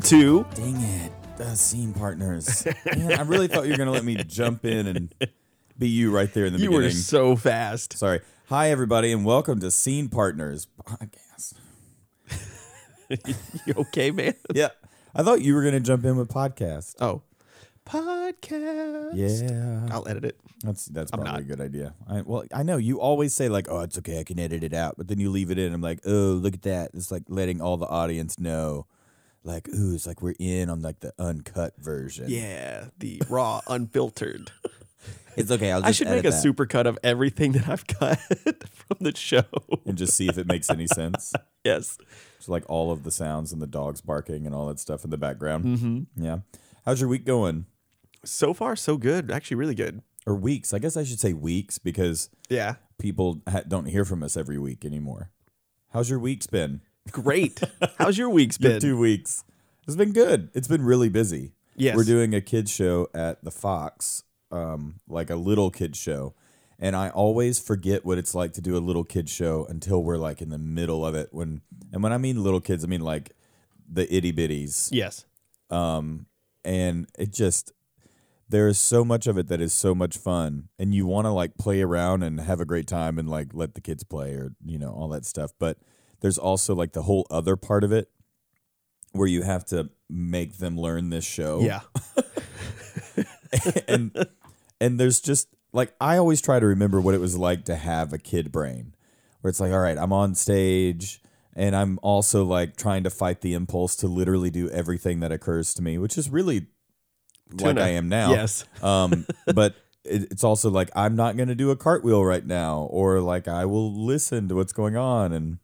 welcome to Dang it, the scene partners. Man, I really thought you were going to let me jump in and be you right there in the You beginning. were so fast. Sorry. Hi, everybody, and welcome to Scene Partners podcast. You okay, man? Yeah, I thought you were going to jump in with podcast. Oh. Podcast. Yeah, I'll edit it. that's that's probably a good idea. I, well, I know you always say like, "Oh, it's okay, I can edit it out," but then you leave it in. I'm like, "Oh, look at that!" It's like letting all the audience know, like, "Ooh, it's like we're in on like the uncut version." Yeah, the raw, unfiltered. it's okay. I'll just I should make a that super cut of everything that I've cut from the show. and just see if it makes any sense. yes. So like all of the sounds and the dogs barking and all that stuff in the background. Mm-hmm. Yeah. How's your week going? So far, so good. Actually, really good. Or weeks? I guess I should say weeks because Yeah. people ha- don't hear from us every week anymore. How's your week's been? Great. How's your week's Your been? two weeks. It's been good. It's been really busy. Yes. We're doing a kids show at the Fox, um, like a little kids show. And I always forget what it's like to do a little kids show until we're like in the middle of it. When and when I mean little kids, I mean like the itty bitties. Yes. um, and it just there is so much of it that is so much fun and you want to like play around and have a great time and like let the kids play or you know all that stuff but there's also like the whole other part of it where you have to make them learn this show Yeah. and and there's just like I always try to remember what it was like to have a kid brain where it's like all right I'm on stage and I'm also like trying to fight the impulse to literally do everything that occurs to me which is really like I am now Yes. um but it, it's also like I'm not going to do a cartwheel right now or like I will listen to what's going on and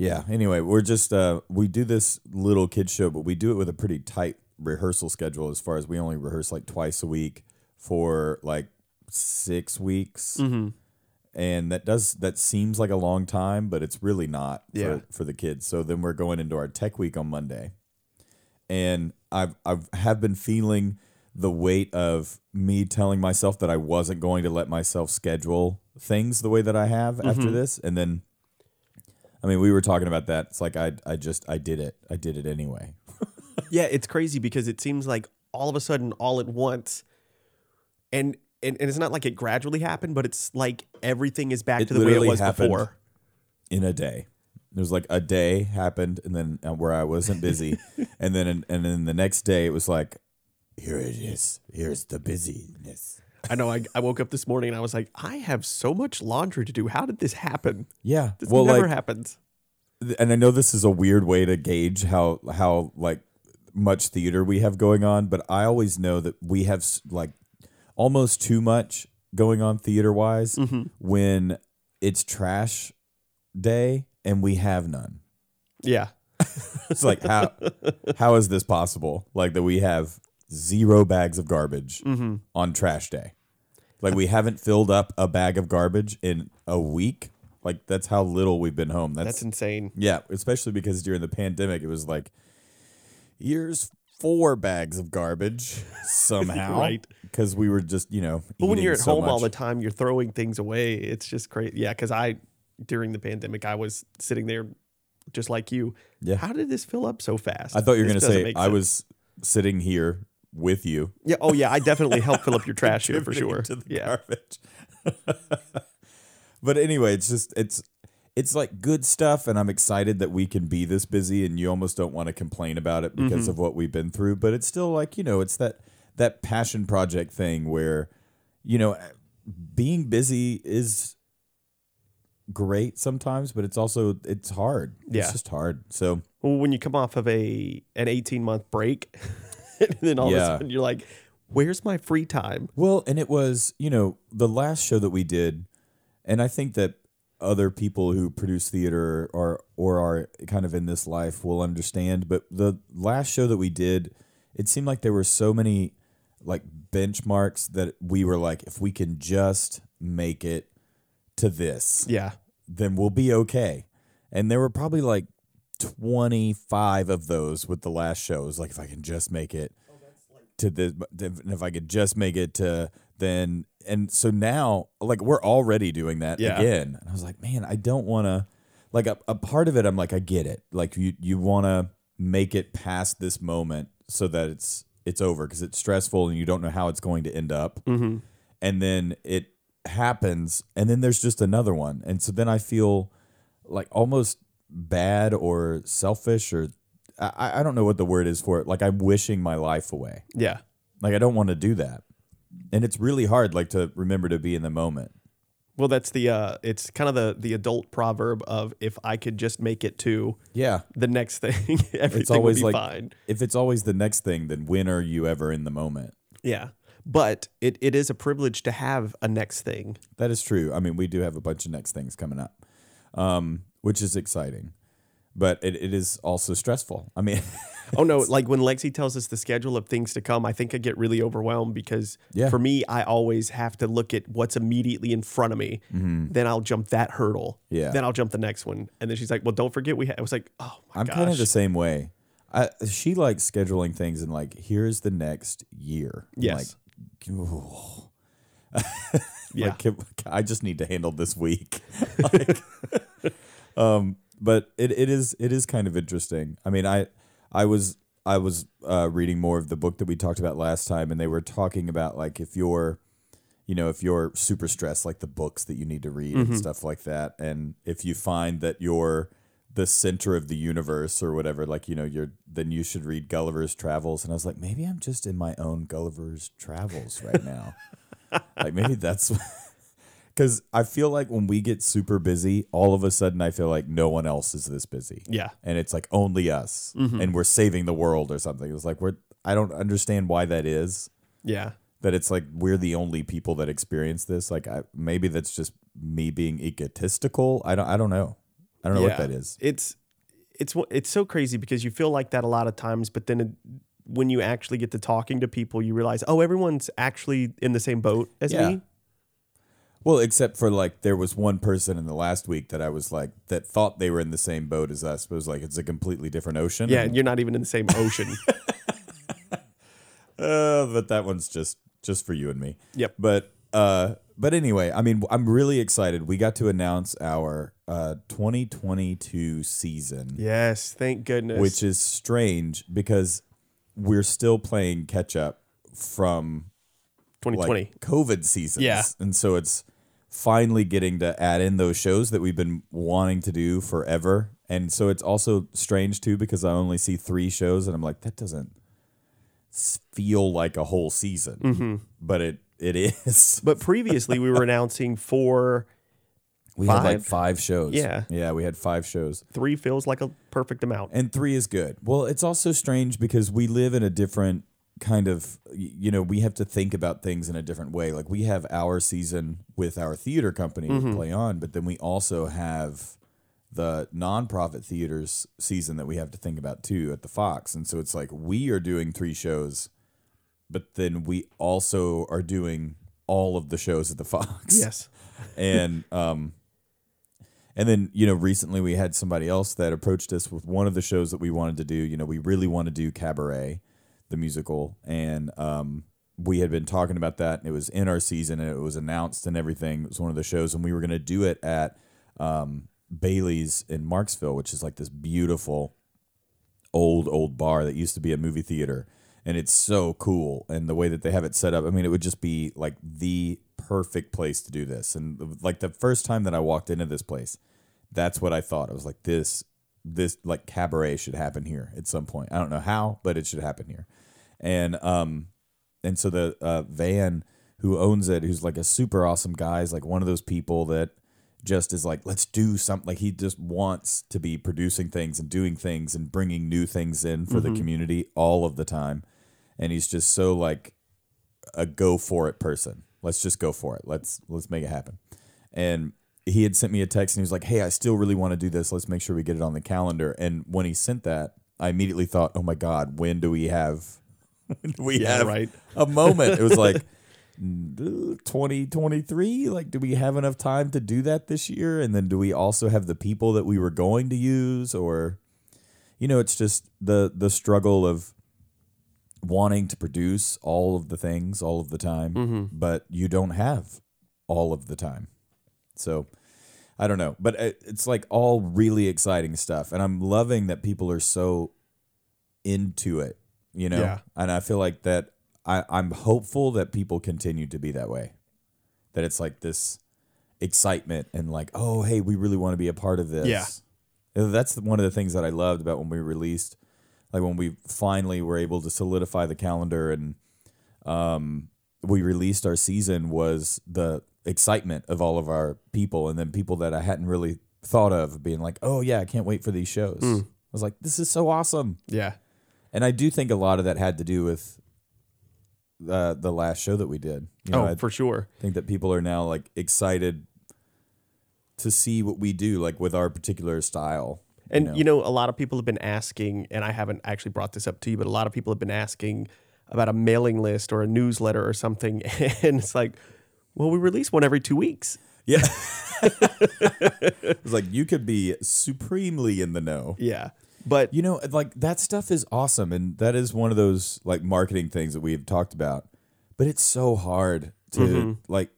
yeah anyway we're just uh we do this little kid show but we do it with a pretty tight rehearsal schedule as far as we only rehearse like twice a week for like six weeks Mm-hmm. and that does that seems like a long time but it's really not Yeah. for, for the kids so then we're going into our tech week on monday and i've i've have been feeling the weight of me telling myself that i wasn't going to let myself schedule things the way that i have after Mhm. this and then i mean we were talking about that it's like i i just i did it i did it anyway Yeah, it's crazy because it seems like all of a sudden, all at once, and and, and it's not like it gradually happened, but it's like everything is back It to the way it was before. in a day. There was like a day happened, and then uh, where I wasn't busy, and then and then the next day it was like, here it is. Here's the busyness. I know. I, I woke up this morning and I was like, I have so much laundry to do. How did this happen? Yeah. This well, never like, happens. and I know this is a weird way to gauge how how like much theater we have going on, but I always know that we have like almost too much going on theater wise Mm-hmm. when it's trash day and we have none. Yeah. It's like how how is this possible? Like that we have zero bags of garbage Mm-hmm. on trash day. Like we haven't filled up a bag of garbage in a week. Like that's how little we've been home. That's, That's insane. yeah, especially because during the pandemic it was like here's four bags of garbage somehow. Right. Because we were just, you know, But when you're at so home all the time, you're throwing things away. It's just crazy. Yeah. Cause I, during the pandemic, I was sitting there just like you. Yeah. How did this fill up so fast? I thought you were gonna say make I was sitting here with you Yeah. Oh, yeah. I definitely help fill up your trash here for sure. to the Yeah. garbage. but anyway, it's just it's it's like good stuff, and I'm excited that we can be this busy, and you almost don't want to complain about it because Mm-hmm. of what we've been through. But it's still like you know, it's that that passion project thing where you know being busy is great sometimes, but it's also it's hard. Yeah. It's just hard. So Well, when you come off of a an 18 month break, and then all of Yeah. a sudden you're like, where's my free time? Well, and it was, you know, the last show that we did, and I think that other people who produce theater or or are kind of in this life will understand, but the last show that we did, it seemed like there were so many like benchmarks that we were like if we can just make it to this, Yeah. then we'll be okay. And there were probably like 25 of those with the last show. It was like if I can just make it to the and if I could just make it to then and so now like we're already doing that Yeah. again. And I was like, man, I don't want to like a, a part of it I'm like I get it. Like you you want to make it past this moment so that it's it's over because it's stressful and you don't know how it's going to end up. Mm-hmm. And then it happens, and then there's just another one, and so then I feel like almost bad or selfish or I, I don't know what the word is for it. Like I'm wishing my life away. Yeah. Like I don't want to do that. And it's really hard like to remember to be in the moment. Well, that's the uh, it's kind of the the adult proverb of if I could just make it to Yeah. the next thing, everything It's always would be like fine. if it's always the next thing, then when are you ever in the moment? Yeah. But it, it is a privilege to have a next thing. That is true. I mean, we do have a bunch of next things coming up, um, which is exciting, but it, it is also stressful. I mean, Oh no, like when Lexi tells us the schedule of things to come, I think I get really overwhelmed because Yeah. for me, I always have to look at what's immediately in front of me. Then I'll jump that hurdle. Mm-hmm. Yeah. Then I'll jump the next one. And then she's like, Well, don't forget we ha-. I was like, Oh my god. I'm gosh. kind of the same way. I, she likes scheduling things and like, here's the next year. I'm Yes. Like, "Ooh." Yeah. Like, I just need to handle this week. Like, um, but it, it is it is kind of interesting. I mean, I I was I was uh, reading more of the book that we talked about last time, and they were talking about like if you're, you know, if you're super stressed, like the books that you need to read and stuff like that, and if you find that you're the center of the universe or whatever, like you know, you're then you should read Gulliver's Travels. And I was like, maybe I'm just in my own Gulliver's Travels right now. like maybe that's because I feel like when we get super busy, all of a sudden I feel like no one else is this busy. Yeah. And it's like only us mm-hmm. and we're saving the world or something. It's like we're I don't understand why that is. Yeah. That it's like we're the only people that experience this. Like I, maybe that's just me being egotistical. I don't I don't know. I don't know what that is. It's it's it's so crazy because you feel like that a lot of times, but then it, when you actually get to talking to people, you realize, oh, everyone's actually in the same boat as Yeah. me. Well, except for like there was one person in the last week that I was like that thought they were in the same boat as us, but it was like it's a completely different ocean. Yeah, And- you're not even in the same ocean. Uh, but that one's just just for you and me. Yep. But uh, but anyway, I mean, I'm really excited. We got to announce our uh 2022 season, yes, thank goodness. which is strange because we're still playing catch up from 2020. like COVID seasons. Yeah. and so it's finally getting to add in those shows that we've been wanting to do forever. And so it's also strange too because I only see three shows, and I'm like, that doesn't feel like a whole season, Mm-hmm. but it it is. but previously, we were announcing four. We had like Five? five shows. Yeah. yeah, we had five shows. Three feels like a perfect amount. And three is good. Well, it's also strange because we live in a different kind of, you know, we have to think about things in a different way. Like we have our season with our theater company Mm-hmm. play on, but then we also have the nonprofit theaters season that we have to think about too at the Fox. And so it's like we are doing three shows, but then we also are doing all of the shows at the Fox Yes. and um and then you know recently we had somebody else that approached us with one of the shows that we wanted to do you know we really want to do cabaret the musical and um we had been talking about that and it was in our season and it was announced and everything. It was one of the shows and we were going to do it at um bailey's in marksville which is like this beautiful old old bar that used to be a movie theater and it's so cool and the way that they have it set up i mean it would just be like the perfect place to do this and like the first time that i walked into this place that's what i thought. I was like this this like cabaret should happen here at some point. I don't know how but it should happen here and um and so the uh, van who owns it who's like a super awesome guy is like one of those people that just is like let's do something like he just wants to be producing things and doing things and bringing new things in for the community all of the time. And he's just so like a go for it person. Let's just go for it. Let's let's make it happen. And he had sent me a text and he was like hey i still really want to do this. Let's make sure we get it on the calendar. And when he sent that i immediately thought oh my god when do we have we Yeah, have right. a moment. It was like 2023 like do we have enough time to do that this year? And then do we also have the people that we were going to use? Or you know it's just the the struggle of wanting to produce all of the things all of the time mm-hmm. but you don't have all of the time. So i don't know. But uh, it's like all really exciting stuff. And i'm loving that people are so into it, you know? Yeah. And I feel like that I, I'm hopeful that people continue to be that way. That it's like this excitement and like, oh, hey, we really want to be a part of this. Yeah. That's one of the things that I loved about when we released, like when we finally were able to solidify the calendar and um, we released our season was the excitement of all of our people and then people that I hadn't really thought of being like, oh yeah, I can't wait for these shows. I was like, this is so awesome. Yeah. And I do think a lot of that had to do with the the last show that we did. You know, oh, I for sure. I think that people are now like excited to see what we do, like with our particular style. And know? you know, a lot of people have been asking, and I haven't actually brought this up to you, but a lot of people have been asking about a mailing list or a newsletter or something, and it's like, well, we release one every two weeks. Yeah. it's like you could be supremely in the know. Yeah, but You know, like that stuff is awesome and that is one of those like marketing things that we've talked about. But it's so hard to like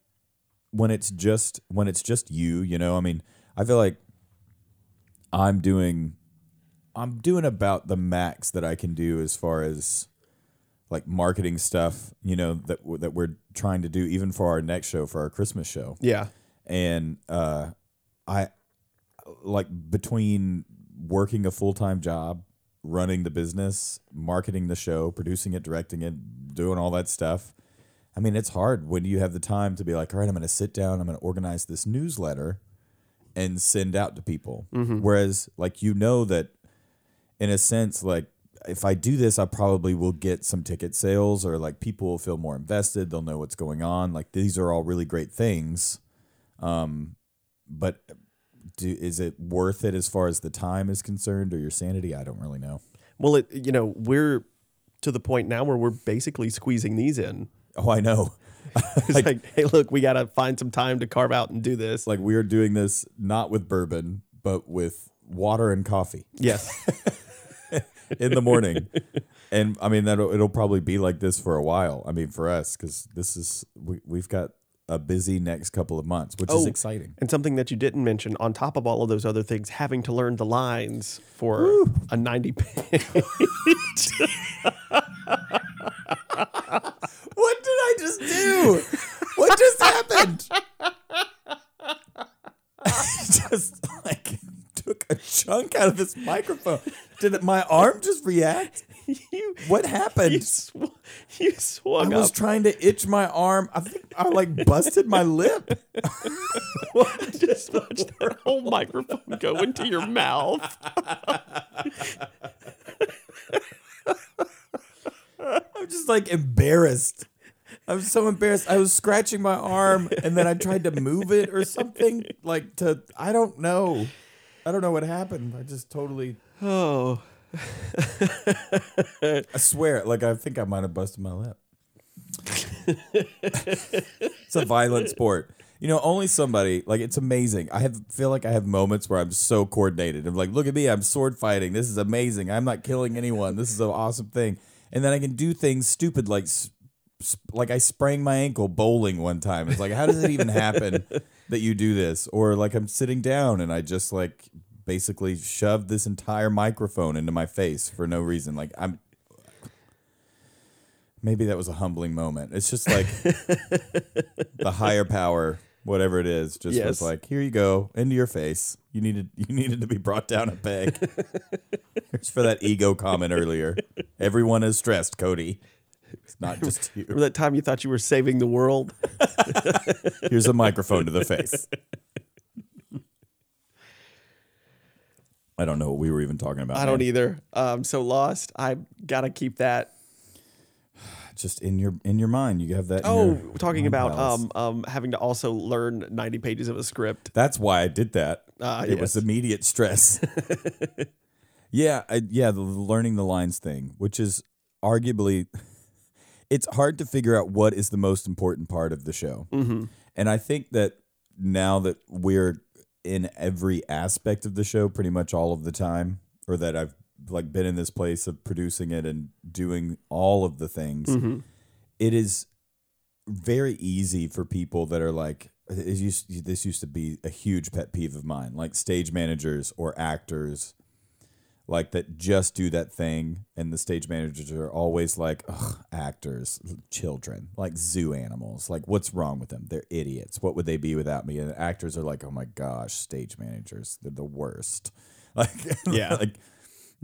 when it's just when it's just you, you know? I mean, I feel like I'm doing I'm doing about the max that I can do as far as like marketing stuff, you know, that that we're trying to do even for our next show for our Christmas show yeah, and uh, I like between working a full time job, running the business, marketing the show, producing it, directing it, doing all that stuff. I mean, it's hard when you have the time to be like, all right, I'm going to sit down, I'm going to organize this newsletter and send out to people. Whereas, like, you know that in a sense, like, if I do this, I probably will get some ticket sales or like people will feel more invested. They'll know what's going on. Like, these are all really great things Um, but do, is it worth it as far as the time is concerned or your sanity? I don't really know. well, it you know we're to the point now where we're basically squeezing these in. Oh, I know. It's like, hey, look, we got to find some time to carve out and do this. Like we are doing this not with bourbon, but with water and coffee yes, in the morning. and I mean that it'll probably be like this for a while. I mean for us cuz this is we we've got a busy next couple of months, which is Oh. exciting. and something that you didn't mention on top of all of those other things, having to learn the lines for a ninety page. What did I just do? What just happened? I just like took a chunk out of this microphone. Did it, my arm just react? you What happened? you, sw- you I was up. trying to itch my arm. I think I like busted my lip. I just watched that whole microphone go into your mouth. I'm just like embarrassed. I was so embarrassed. I was scratching my arm and then I tried to move it or something. Like to I don't know. I don't know what happened. I just totally Oh, I swear, like I think I might have busted my lip. it's a violent sport. You know, only somebody like it's amazing. I have feel like I have moments where I'm so coordinated. I'm like, look at me, I'm sword fighting. This is amazing. I'm not killing anyone. This is an awesome thing. And then I can do things stupid like like I sprained my ankle bowling one time. It's like, how does it even happen that you do this? Or like I'm sitting down and I just like basically shoved this entire microphone into my face for no reason. Like I'm maybe that was a humbling moment. It's just like the higher power, whatever it is, just Yes. was like, here you go, into your face. You needed you needed to be brought down a peg. Here's for that ego comment earlier. Everyone is stressed, Cody. It's not just you. remember that time you thought you were saving the world? Here's a microphone to the face. I don't know what we were even talking about. I don't man. either. I'm so lost. I gotta keep that. Just in your in your mind, you have that. Oh, your talking about palace. um um having to also learn 90 pages of a script. That's why I did that. Ah, it was immediate stress. yeah, I, yeah, the learning the lines thing, which is arguably, it's hard to figure out what is the most important part of the show. Mm-hmm. And I think that now that we're in every aspect of the show pretty much all of the time, or that I've like been in this place of producing it and doing all of the things, Mm-hmm. it is very easy for people that are like it used, this used to be a huge pet peeve of mine like stage managers or actors like that just do that thing and the stage managers are always like Ugh, actors children like zoo animals like what's wrong with them they're idiots what would they be without me and actors are like oh my gosh stage managers they're the worst like Yeah. like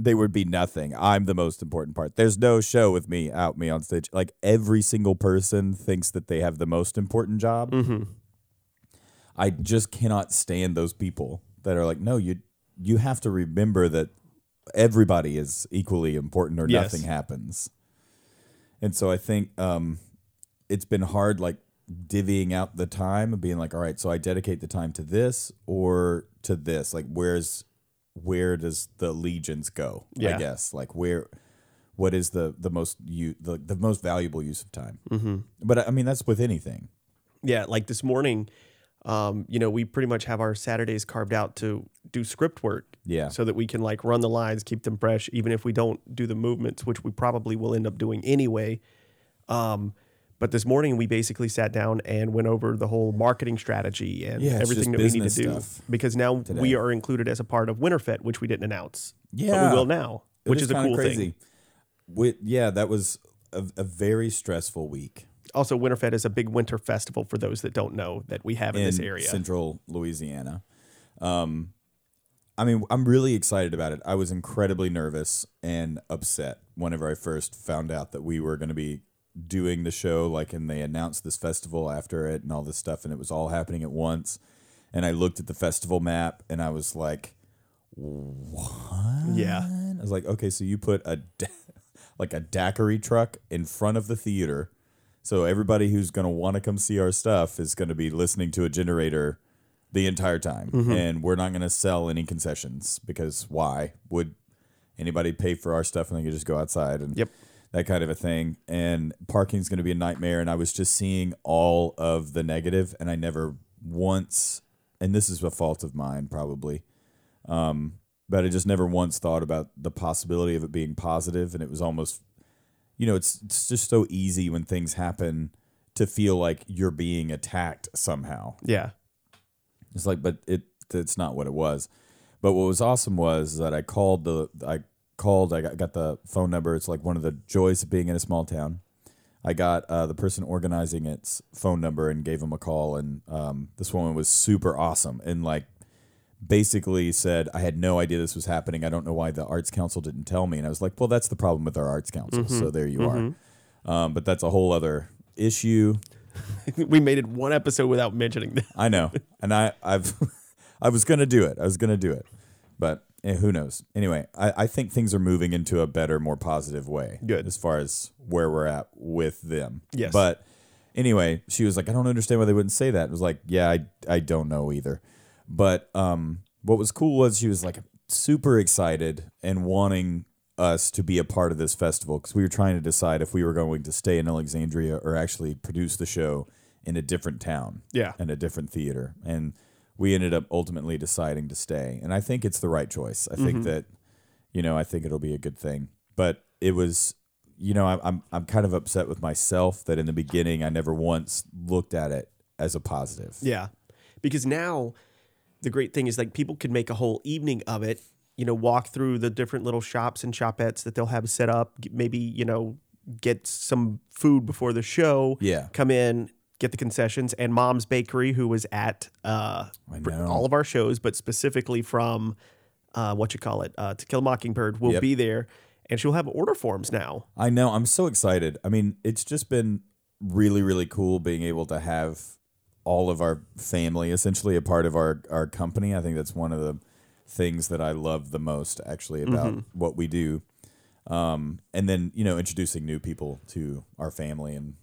they would be nothing i'm the most important part there's no show with me out me on stage like every single person thinks that they have the most important job Mm-hmm. I just cannot stand those people that are like, no, you you have to remember that everybody is equally important or Yes. nothing happens. And so I think um, it's been hard, like divvying out the time and being like, all right, so I dedicate the time to this or to this. Like, where's where does the legions go? Yeah. I guess like where. What is the the most you the, the most valuable use of time? Mm-hmm. But I mean that's with anything. Yeah, like this morning, um, you know, we pretty much have our Saturdays carved out to do script work. Yeah. So that we can like run the lines, keep them fresh, even if we don't do the movements, which we probably will end up doing anyway. Um, but this morning we basically sat down and went over the whole marketing strategy and Yeah, everything that we need to do. Because now today. we are included as a part of Winterfest, which we didn't announce. But Yeah. we will now, It which was is a cool crazy. thing. Wi- yeah, that was a, a very stressful week Also, Winterfest is a big winter festival for those that don't know that we have in, in this area. central Louisiana. Um, I mean, I'm really excited about it. I was incredibly nervous and upset whenever I first found out that we were going to be doing the show, like, and they announced this festival after it and all this stuff, and it was all happening at once. And I looked at the festival map and I was like, what? Yeah. I was like, okay, so you put a like a daiquiri truck in front of the theater, so everybody who's going to want to come see our stuff is going to be listening to a generator the entire time, Mm-hmm. and we're not going to sell any concessions because why would anybody pay for our stuff and they could just go outside and Yep. That kind of a thing? And parking's going to be a nightmare, and I was just seeing all of the negative, and I never once, and this is a fault of mine probably um, but I just never once thought about the possibility of it being positive, and it was almost, you know, it's it's just so easy when things happen to feel like you're being attacked somehow. Yeah. It's like, but it it's not what it was. But what was awesome was that I called the I called I got, got the phone number. It's like one of the joys of being in a small town. I got uh, the person organizing its phone number and gave him a call, and um, this woman was super awesome and like basically said, I had no idea this was happening. I don't know why the Arts Council didn't tell me. And I was like, well, that's the problem with our Arts Council. So there you are. Um, but that's a whole other issue. we made it one episode without mentioning that. I know. and I, I've, I was going to do it. I was going to do it. But eh, who knows? Anyway, I, I think things are moving into a better, more positive way. Good. As far as where we're at with them. Yes. But anyway, she was like, I don't understand why they wouldn't say that. It was like, yeah, I, I don't know either. But um, what was cool was she was like super excited and wanting us to be a part of this festival because we were trying to decide if we were going to stay in Alexandria or actually produce the show in a different town Yeah. and a different theater. And we ended up ultimately deciding to stay. And I think it's the right choice. I think mm-hmm. that, you know, I think it'll be a good thing. But it was, you know, I'm, I'm, I'm kind of upset with myself that in the beginning I never once looked at it as a positive. Yeah. Because now the great thing is like people can make a whole evening of it, you know, walk through the different little shops and shopettes that they'll have set up, maybe, you know, get some food before the show. Yeah. Come in, get the concessions and Mom's Bakery who was at uh I br- know. all of our shows, but specifically from uh what you call it, uh To Kill a Mockingbird will Yep. be there and she'll have order forms now. I know. I'm so excited. I mean, it's just been really, really cool being able to have all of our family essentially a part of our, our company. I think that's one of the things that I love the most actually about what we do. Um, and then, you know, introducing new people to our family and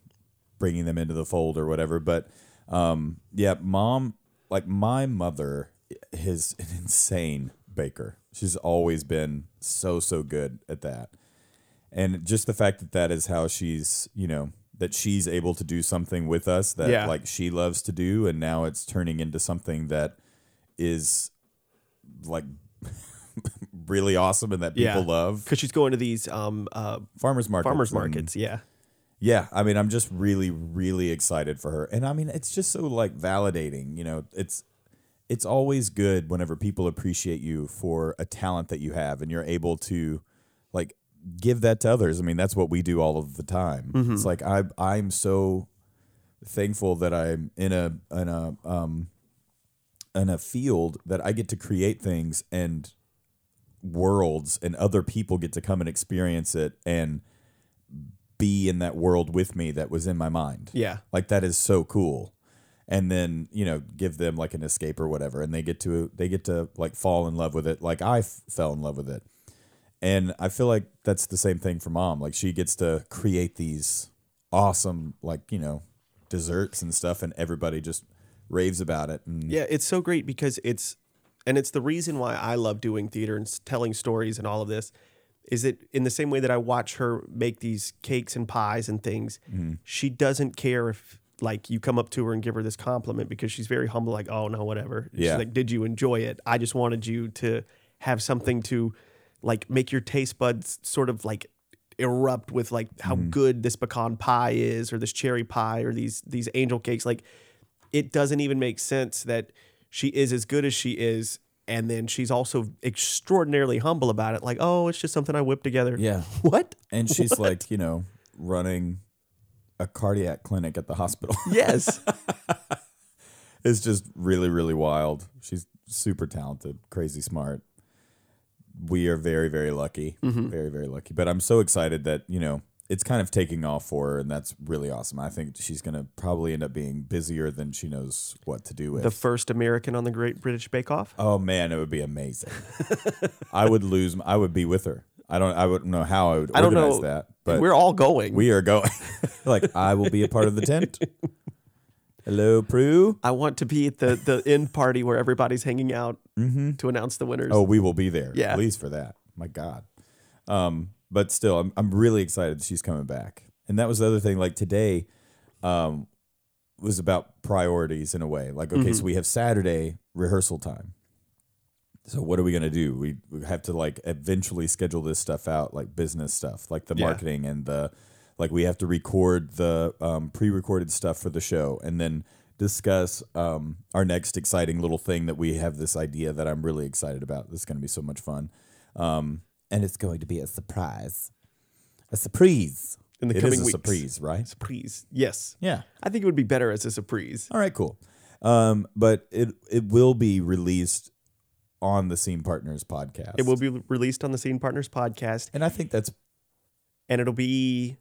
bringing them into the fold or whatever. But um, yeah, mom, like my mother is an insane baker. She's always been so, so good at that and just the fact that that is how she's you know that she's able to do something with us that Yeah. like she loves to do and now it's turning into something that is like really awesome and that people Yeah. love Because she's going to these um uh farmers markets farmers markets, yeah. Yeah i mean i'm just really really excited for her and i mean it's just so like validating you know it's it's always good whenever people appreciate you for a talent that you have and you're able to like give that to others. I mean, that's what we do all of the time. It's like I I'm so thankful that I'm in a in a um in a field that I get to create things and worlds and other people get to come and experience it and be in that world with me that was in my mind. Yeah. Like that is so cool. And then, you know, give them like an escape or whatever and they get to they get to like fall in love with it like I f- fell in love with it. And I feel like that's the same thing for mom. Like she gets to create these awesome like, you know, desserts and stuff and everybody just raves about it and Yeah, it's so great because it's, and it's the reason why I love doing theater and telling stories and all of this. Is that in the same way that I watch her make these cakes and pies and things, Mm-hmm. she doesn't care if like you come up to her and give her this compliment because she's very humble, like, oh no, whatever. Yeah. She's like, did you enjoy it? I just wanted you to have something to like make your taste buds sort of like erupt with like how Mm-hmm. good this pecan pie is or this cherry pie or these these angel cakes. Like it doesn't even make sense that she is as good as she is and then she's also extraordinarily humble about it like oh it's just something i whipped together Yeah. what And she's like, you know, running a cardiac clinic at the hospital. yes it's just really, really wild. She's super talented, crazy smart. We are very, very lucky. Mm-hmm. Very, very lucky. But I'm so excited that, you know, it's kind of taking off for her, and that's really awesome. I think she's going to probably end up being busier than she knows what to do with. the first american on the great british bake off oh, man, it would be amazing. I would lose, I would be with her. I don't, I wouldn't know how I would i don't organize know that. But we're all going we are going. like, I will be a part of the tent. Hello, Prue. i want to be at the the end party where everybody's hanging out to announce the winners Oh, we will be there. Yeah. Please for that. My God. Um, but still, I'm I'm really excited that she's coming back. And that was the other thing. Like today, um, was about priorities in a way. Like, okay, so we have Saturday rehearsal time. So what are we gonna do? We, we have to like eventually schedule this stuff out, like business stuff, like the Yeah. marketing and the like. We have to record the um, pre-recorded stuff for the show, and then discuss um, our next exciting little thing that we have this idea that I'm really excited about. This is going to be so much fun, um, and it's going to be a surprise, a surprise In the It coming is a weeks. surprise, right? surprise yes Yeah. i think it would be better as a surprise All right, cool. Um, but it it will be released on the Scene Partners podcast. it will be released on the scene partners podcast and I think that's and it'll be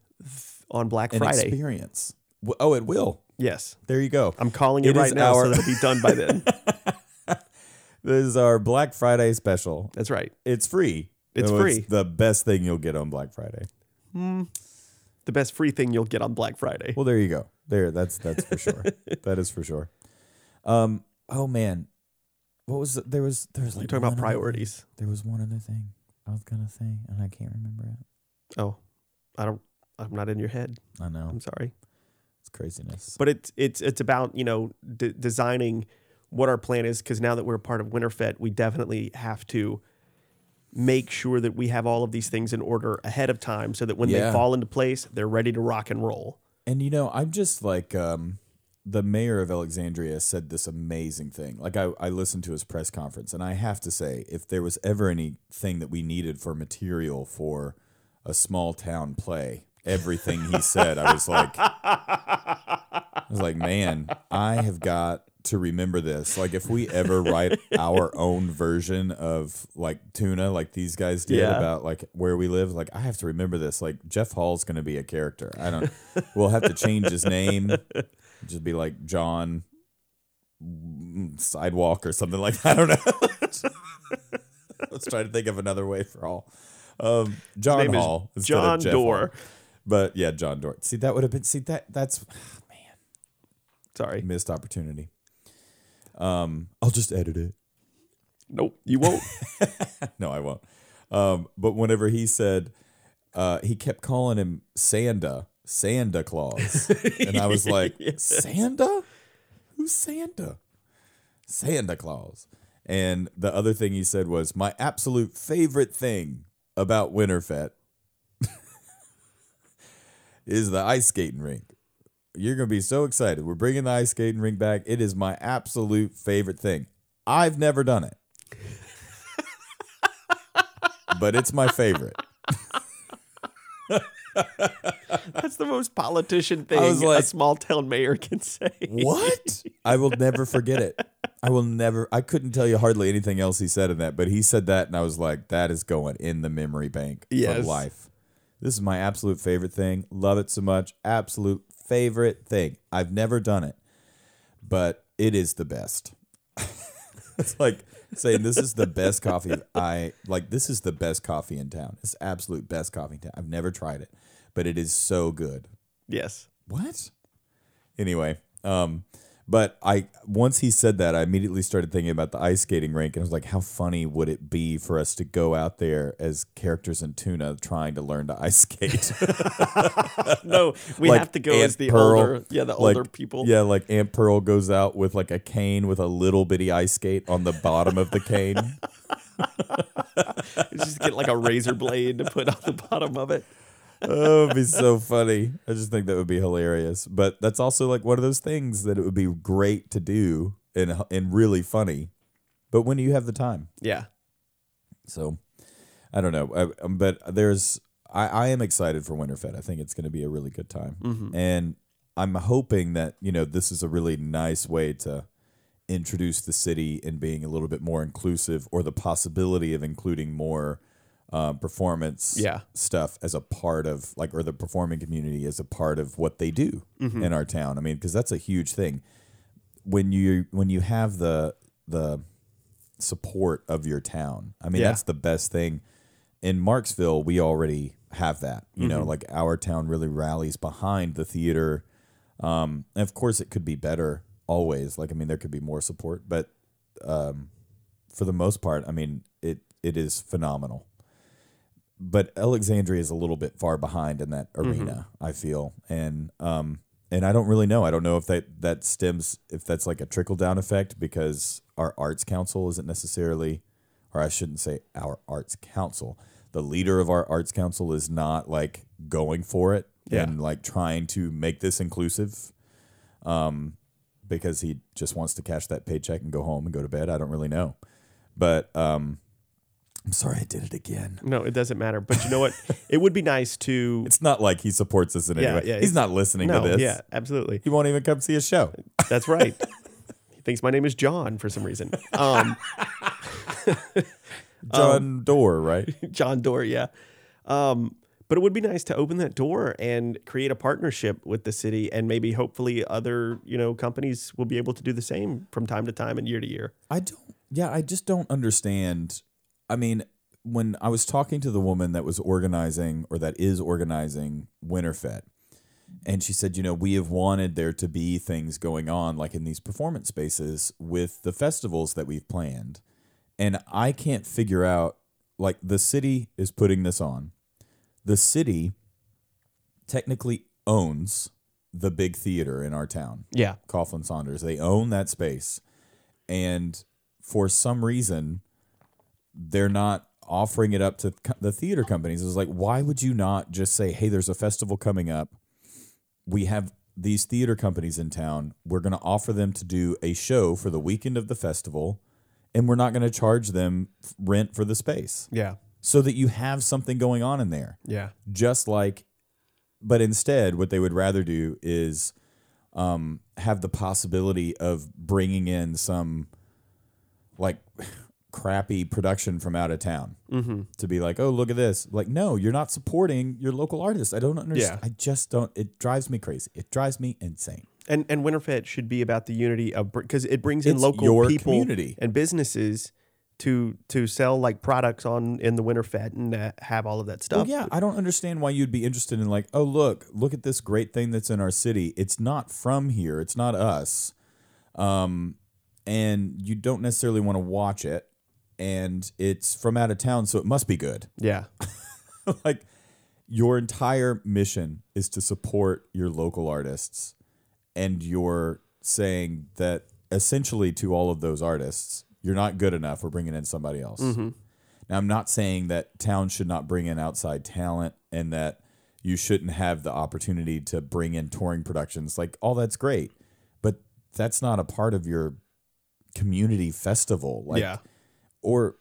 on black an friday experience. W- Oh, it will. yes There you go. i'm calling it, It right now our- so that it'll be done by then This is our Black Friday special. that's right It's free. It's So free. the best thing you'll get on Black Friday. the best free thing you'll get on Black Friday. Well, there you go. There, that's that's for sure. that is for sure. Um. Oh man, what was the, there was there was like You're talking about one other priorities. There was one other thing I was gonna say, and I can't remember it. Oh, I don't. I'm not in your head. I know I'm sorry, it's craziness. but it's it's it's about you know d- designing what our plan is because now that we're a part of Winterfest, we definitely have to make sure that we have all of these things in order ahead of time so that when Yeah. they fall into place, they're ready to rock and roll. And you know, I'm just like um, the mayor of Alexandria said this amazing thing. Like I, I listened to his press conference, and I have to say, if there was ever anything that we needed for material for a small town play, everything he said, I was like, I was like, man, I have got to remember this. Like, if we ever write our own version of like tuna, like these guys did Yeah. about like where we live, like I have to remember this. Like Jeff Hall's going to be a character. I don't. we'll have to change his name. Just be like John Sidewalk or something like that. I don't know. Let's try to think of another way for all. Um, John Hall, John Jeff Hall. But yeah, John Doerr. See, that would have been. See that that's man. Sorry, missed opportunity. Um, I'll just edit it. nope, you won't. No, I won't. Um, but whenever he said, uh, he kept calling him Santa, Santa Claus, and I was like, Santa, who's Santa? Santa Claus. And the other thing he said was, my absolute favorite thing about Winterfest is the ice skating rink. You're gonna be so excited. We're bringing the ice skating rink back. It is my absolute favorite thing. I've never done it. but it's my favorite. That's the most politician thing was a small town mayor can say. What? I will never forget it. I will never I couldn't tell you hardly anything else he said in that, but he said that and I was like, that is going in the memory bank Yes. life. This is my absolute favorite thing. Love it so much. Absolute favorite thing. I've never done it, but it is the best. it's like saying this is the best coffee I like this is the best coffee in town. It's absolute best coffee in town. I've never tried it, but it is so good. Yes. What? Anyway, um, but I once he said that, I immediately started thinking about the ice skating rink, and I was like, how funny would it be for us to go out there as characters in Tuna trying to learn to ice skate? No, we Like have to go Aunt as the Pearl, older, yeah, the like, older people. Yeah, like Aunt Pearl goes out with like a cane with a little bitty ice skate on the bottom of the cane. Just get like a razor blade to put on the bottom of it. Oh, it'd be so funny. I just think that would be hilarious. But that's also like one of those things that it would be great to do and and really funny. But when do you have the time? Yeah. So I don't know. I, um, but there's I, I am excited for Winterfest. I think it's going to be a really good time, and I'm hoping that you know this is a really nice way to introduce the city and being a little bit more inclusive, or the possibility of including more uh, performance Yeah. stuff as a part of like or the performing community as a part of what they do in our town. I mean, because that's a huge thing when you when you have the the support of your town. I mean, Yeah. that's the best thing. In Marksville, we already have that. You know, like our town really rallies behind the theater. Um, and of course, it could be better always. Like, I mean, there could be more support, but um, for the most part, I mean, it it is phenomenal. But Alexandria is a little bit far behind in that arena. I feel, and um, and I don't really know. I don't know if that that stems if that's like a trickle down effect because our arts council isn't necessarily, or I shouldn't say our arts council. The leader of our arts council is not like going for it Yeah. and like trying to make this inclusive, um, because he just wants to cash that paycheck and go home and go to bed. I don't really know, but um, I'm sorry I did it again. No, it doesn't matter. But you know what? it would be nice to. It's not like he supports us in any Yeah, way. yeah, He's not listening No, to this. yeah, absolutely. He won't even come see a show. That's right. he thinks my name is John for some reason. Um, John Doerr, right? John Doerr, yeah. Um, but it would be nice to open that door and create a partnership with the city, and maybe hopefully other you know companies will be able to do the same from time to time and year to year. I don't. Yeah, I just don't understand. I mean, when I was talking to the woman that was organizing or that is organizing Winterfest, and she said, you know, we have wanted there to be things going on like in these performance spaces with the festivals that we've planned, and I can't figure out like the city is putting this on. The city technically owns the big theater in our town. Yeah, Coughlin Saunders. They own that space. And for some reason, they're not offering it up to the theater companies. It's like, why would you not just say, hey, there's a festival coming up. We have these theater companies in town. We're going to offer them to do a show for the weekend of the festival, and we're not going to charge them rent for the space yeah, so that you have something going on in there yeah, just like but instead what they would rather do is um, have the possibility of bringing in some like crappy production from out of town mm-hmm. to be like oh look at this like no you're not supporting your local artists i don't understand Yeah. i just don't it drives me crazy it drives me insane And and Winterfest should be about the unity of because it brings in It's local people community. and businesses to to sell like products on in the Winterfest and uh, have all of that stuff. Well, yeah, I don't understand why you'd be interested in like, oh look, look at this great thing that's in our city. It's not from here. It's not us, um, and you don't necessarily want to watch it, and it's from out of town, so it must be good. yeah, like your entire mission is to support your local artists, and you're saying that essentially to all of those artists, you're not good enough. We're bringing in somebody else. Mm-hmm. Now, I'm not saying that towns should not bring in outside talent and that you shouldn't have the opportunity to bring in touring productions. Like, all that's great, but that's not a part of your community festival. Like, yeah. Or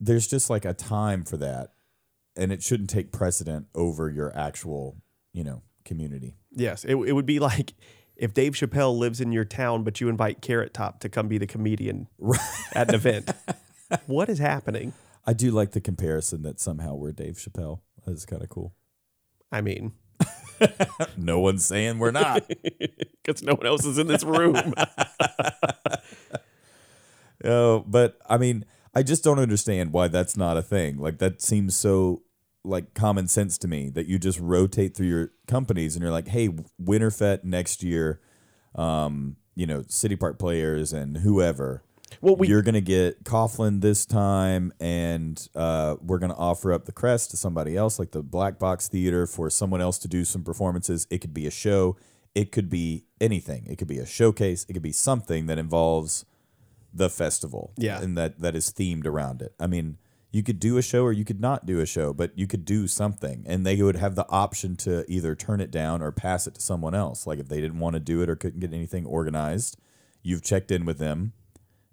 there's just like a time for that, and it shouldn't take precedent over your actual, you know, community. Yes. It, it would be like if Dave Chappelle lives in your town, but you invite Carrot Top to come be the comedian at an event. what is happening? I do like the comparison that somehow we're Dave Chappelle. That's kind of cool. I mean, No one's saying we're not. because no one else is in this room. Oh, but I mean, I just don't understand why that's not a thing. Like that seems so like common sense to me that you just rotate through your companies and you're like, hey, Winterfest next year, um, you know, City Park players and whoever. Well, we- you're gonna get Coughlin this time, and uh, we're gonna offer up the crest to somebody else, like the Black Box Theater, for someone else to do some performances. It could be a show, it could be anything. It could be a showcase. It could be something that involves the festival, Yeah. and that that is themed around it. I mean, you could do a show or you could not do a show, but you could do something, and they would have the option to either turn it down or pass it to someone else. Like if they didn't want to do it or couldn't get anything organized, you've checked in with them,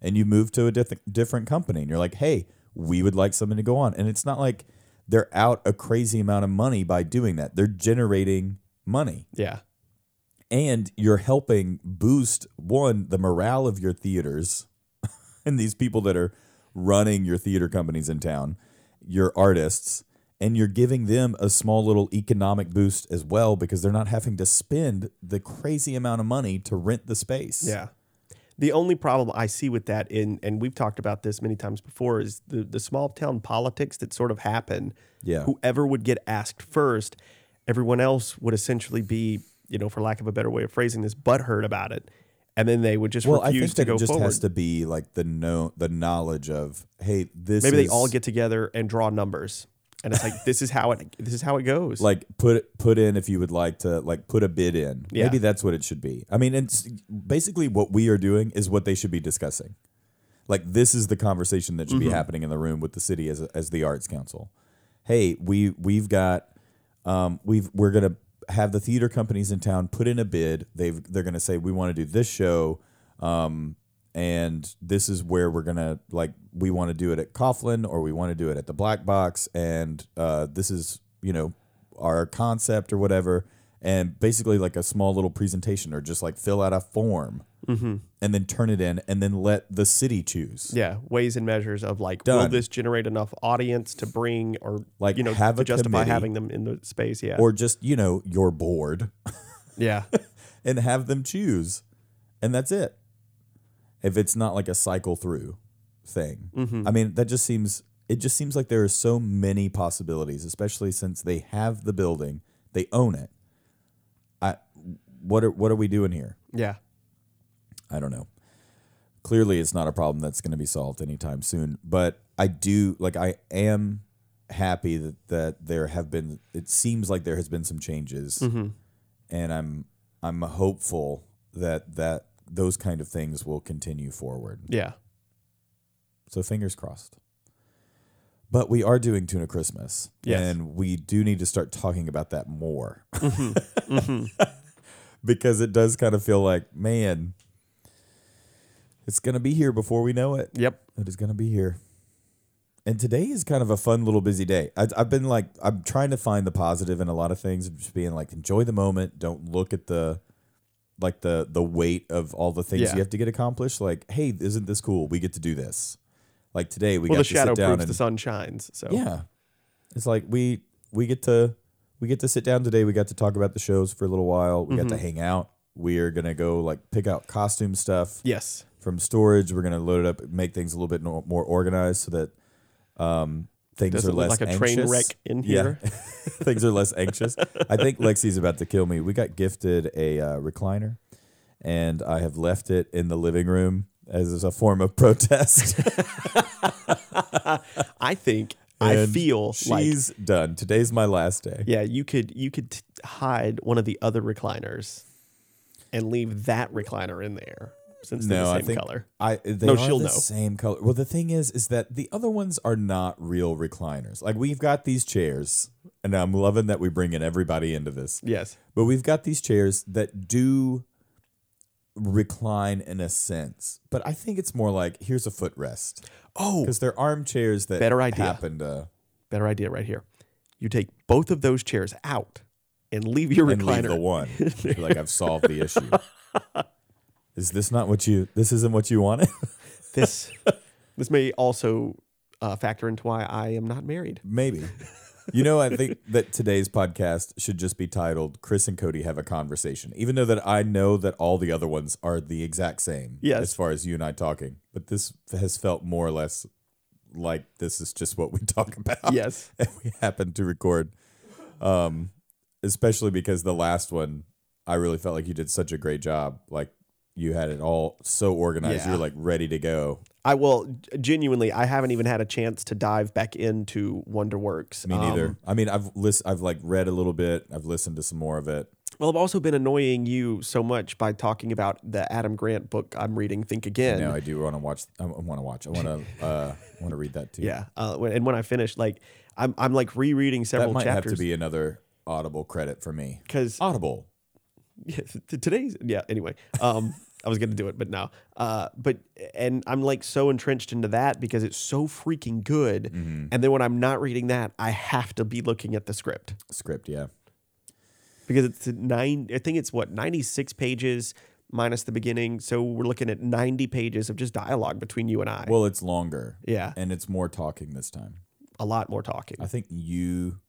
and you move to a diff- different company, and you're like, hey, we would like something to go on, and it's not like they're out a crazy amount of money by doing that. They're generating money yeah. and you're helping boost one the morale of your theaters and these people that are running your theater companies in town your artists and you're giving them a small little economic boost as well because they're not having to spend the crazy amount of money to rent the space Yeah. The only problem I see with that, in and we've talked about this many times before, is the the small town politics that sort of happen. Yeah. Whoever would get asked first, everyone else would essentially be, you know, for lack of a better way of phrasing this, butthurt about it, and then they would just well i think that it just forward. has to be like the know the knowledge of hey this Maybe they all get together and draw numbers, and it's like this is how it this is how it goes. like put put in if you would like to like put a bid in. Yeah. Maybe that's what it should be. I mean, it's basically what we are doing is what they should be discussing. Like this is the conversation that should Mm-hmm. be happening in the room with the city as as the arts council. Hey, we we've got um we've we're going to have the theater companies in town put in a bid. They've they're going to say we want to do this show um and this is where we're gonna like we want to do it at Coughlin or we want to do it at the Black Box, and uh, this is you know our concept or whatever, and basically like a small little presentation or just like fill out a form and then turn it in, and then let the city choose. yeah, ways and measures of like, will this generate enough audience to bring or Like, you know have to a justify having them in the space? Yeah, Or just you know your board yeah, and have them choose, and that's it. If it's not like a cycle through thing, Mm-hmm. I mean that just seems it just seems like there are so many possibilities, especially since they have the building, they own it. I what are what are we doing here? yeah. I don't know. Clearly, it's not a problem that's going to be solved anytime soon. But I do like I am happy that that there have been. It seems like there has been some changes, Mm-hmm. and I'm I'm hopeful that that those kind of things will continue forward. Yeah. So fingers crossed. But we are doing tuna Christmas, Yes. and we do need to start talking about that more because it does kind of feel like, man, it's gonna be here before we know it. Yep. It is gonna be here. And today is kind of a fun little busy day. I, I've been like, I'm trying to find the positive in a lot of things. Just being like, enjoy the moment. Don't look at the, like the the weight of all the things Yeah. you have to get accomplished. Like, hey, isn't this cool? We get to do this. Like today, we Well, got the to shadow sit down proves and the sun shines. So yeah, it's like we we get to we get to sit down today. We got to talk about the shows for a little while. We got Mm-hmm. to hang out. We are gonna go like pick out costume stuff yes, from storage. We're gonna load it up, make things a little bit no- more organized so that um, things doesn't are less like a train wreck in here. Yeah. things are less anxious. I think Lexi's about to kill me. We got gifted a uh, recliner, and I have left it in the living room as a form of protest. I think I And feel like she's done. Today's my last day. yeah, you could you could t- hide one of the other recliners and leave that recliner in there since they're No, the I same think color. I they No, are she'll the know. same color. Well, the thing is, is that the other ones are not real recliners. Like we've got these chairs, and I'm loving that we bring in everybody into this. Yes. But we've got these chairs that do recline in a sense, but I think it's more like here's a footrest Oh, because they're armchairs that Better idea. happen to better idea right here. You take both of those chairs out and leave your and leave recliner. the one. Like I've solved the issue. Is this not what you? This isn't what you wanted. this this may also uh, factor into why I am not married. Maybe. You know, I think that today's podcast should just be titled "Chris and Cody have a conversation," even though that I know that all the other ones are the exact same. Yes. as far as you and I talking, but this has felt more or less like this is just what we talk about. Yes. and we happen to record. Um, especially because the last one, I really felt like you did such a great job. Like you had it all so organized. Yeah. You're like ready to go. I will genuinely. I haven't even had a chance to dive back into WonderWorks. Me Um, neither. I mean, I've list, I've like read a little bit. I've listened to some more of it. well, I've also been annoying you so much by talking about the Adam Grant book I'm reading. Think again. No, I do want to watch. I want to watch. I want to. Uh, want to read that too. yeah. Uh, and when I finish, like I'm, I'm like rereading several. that might have chapters to be another Audible credit for me. because Audible. yeah, today's yeah. Anyway, um, I was gonna do it, but no. Uh, but and I'm like so entrenched into that because it's so freaking good. Mm-hmm. And then when I'm not reading that, I have to be looking at the script Script. Yeah. because it's nine. I think it's what 96 pages minus the beginning. So we're looking at 90 pages of just dialogue between you and I. Well, it's longer. yeah, and it's more talking this time. a lot more talking. I think you.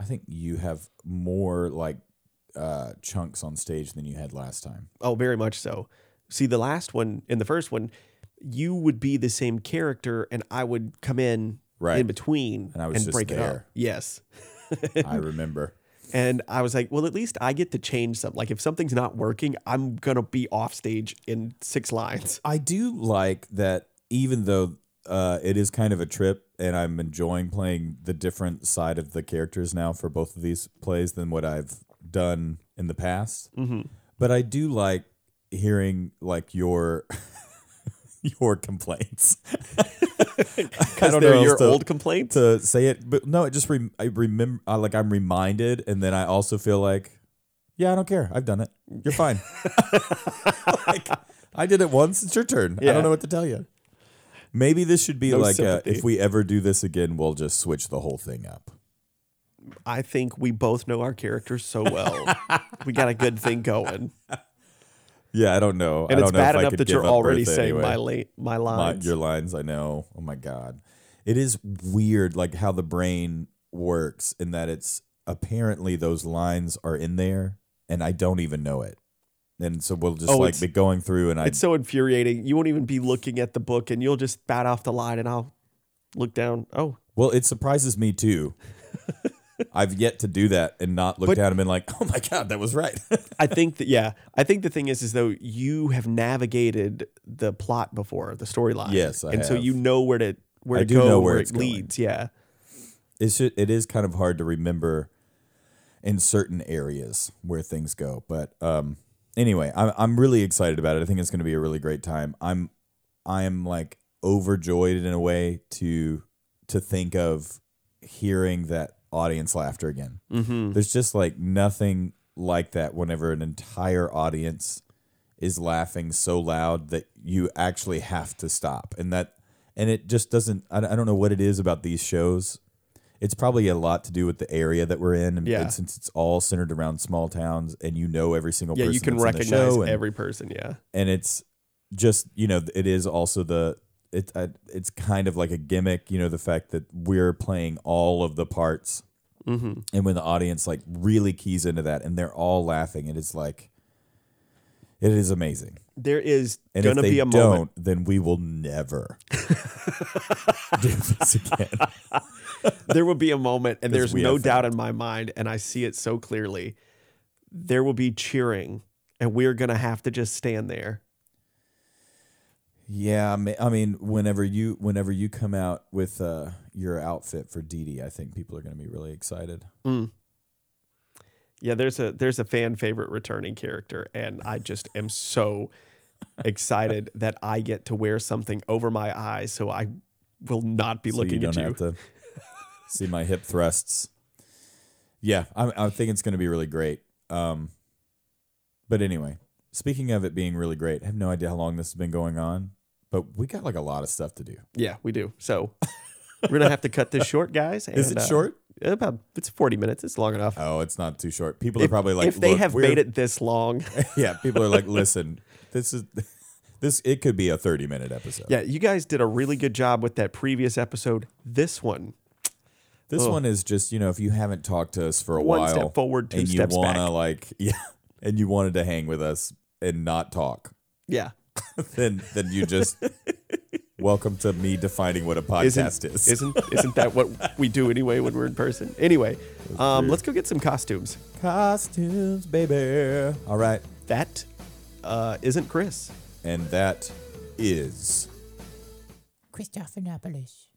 I think you have more like uh, chunks on stage than you had last time. Oh, very much so. See, the last one, in the first one, you would be the same character, and I would come in Right. in between And I was just break it up. there. Yes. I remember. And I was like, well, at least I get to change something. Like, if something's not working, I'm going to be off stage in six lines. I do like that, even though uh, it is kind of a trip, and I'm enjoying playing the different side of the characters now for both of these plays than what I've done in the past. Mm-hmm. But I do like hearing like your your complaints. I don't know your to- old complaints. to say it, but no, it just rem- I remember I, like I'm reminded, and then I also feel like, yeah, I don't care. I've done it. You're fine. like I did it once. It's your turn. I don't know what to tell you. Maybe this should be No like a, if we ever do this again, we'll just switch the whole thing up. I think we both know our characters so well. we got a good thing going. Yeah, I don't know. I And don't it's bad I enough that you're already saying anyway. my, late, my My- lines. your lines. I know. Oh my god, it is weird, like how the brain works, in that it's apparently those lines are in there, and I don't even know it. And so we'll just Oh, like be going through, and I it's so infuriating. You won't even be looking at the book and you'll just bat off the line and I'll look down. Oh, well, it surprises me too. I've yet to do that and not look But- down and been like, "Oh my god, that was right." I think that yeah, I think the thing is, is though you have navigated the plot before the storyline. Yes, I and so you know where to where I to do go, know where, where it it's going. leads. Yeah, it's ju- it is kind of hard to remember in certain areas where things go. But um, anyway, I'm I'm really excited about it. I think it's going to be a really great time. I'm I am like overjoyed in a way to to think of hearing that audience laughter again. mm-hmm. There's just like nothing like that whenever an entire audience is laughing so loud that you actually have to stop. And that and it just doesn't I, I don't know what it is about these shows. It's probably a lot to do with the area that we're in and, Yeah. and since it's all centered around small towns and you know every single yeah. person You can that's in the recognize show and, every person. Yeah, and it's just you know it is also the it uh, it's kind of like a gimmick you know the fact that we're playing all of the parts mm-hmm. and when the audience like really keys into that and they're all laughing it is like it is amazing there is and gonna if they be a don't moment. then we will never do this again there will be a moment, and there's no doubt in my mind, and I see it so clearly. There will be cheering, and we're gonna have to just stand there. Yeah I mean, whenever you whenever you come out with uh, your outfit for Didi, I think people are going to be really excited Mm. Yeah, there's a there's a fan favorite returning character, and I just am so excited that I get to wear something over my eyes, so I will not be so looking you at you. have to see my hip thrusts. Yeah, I, I think it's going to be really great. Um, but anyway, Speaking of it being really great, I have no idea how long this has been going on, but we got like a lot of stuff to do. Yeah, we do. So we're gonna have to cut this short, guys. Is and, it uh, short? About it's forty minutes. It's long enough. Oh, it's not too short. People are probably like, if they have made it this long, yeah. People are like, listen, this is this. It could be a thirty-minute episode. yeah, you guys did a really good job with that previous episode. This one, This Ugh. one is just you know if you haven't talked to us for a One while, step forward, two and you steps wanna back. like yeah, and you wanted to hang with us and not talk, yeah, then then you just welcome to me defining what a podcast isn't is. isn't isn't that what we do anyway when we're in person? Anyway, um, let's go get some costumes. Costumes, baby. All right, That uh, isn't Chris. and that is Christophernopolis.